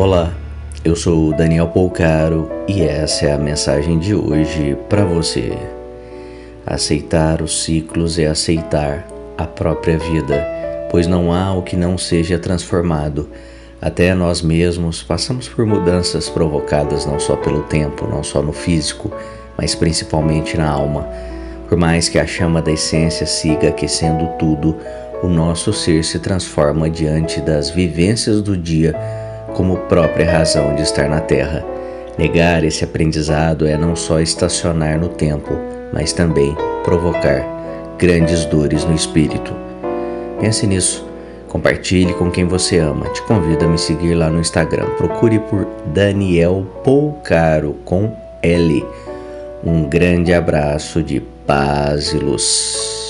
Olá, eu sou Daniel Polcaro e essa é a mensagem de hoje para você. Aceitar os ciclos é aceitar a própria vida, pois não há o que não seja transformado. Até nós mesmos passamos por mudanças provocadas não só pelo tempo, não só no físico, mas principalmente na alma. Por mais que a chama da essência siga aquecendo tudo, o nosso ser se transforma diante das vivências do dia como própria razão de estar na Terra. Negar esse aprendizado é não só estacionar no tempo, mas também provocar grandes dores no espírito. Pense nisso. Compartilhe com quem você ama. Te convido a me seguir lá no Instagram. Procure por Daniel Polcaro com L. Um grande abraço de paz e luz.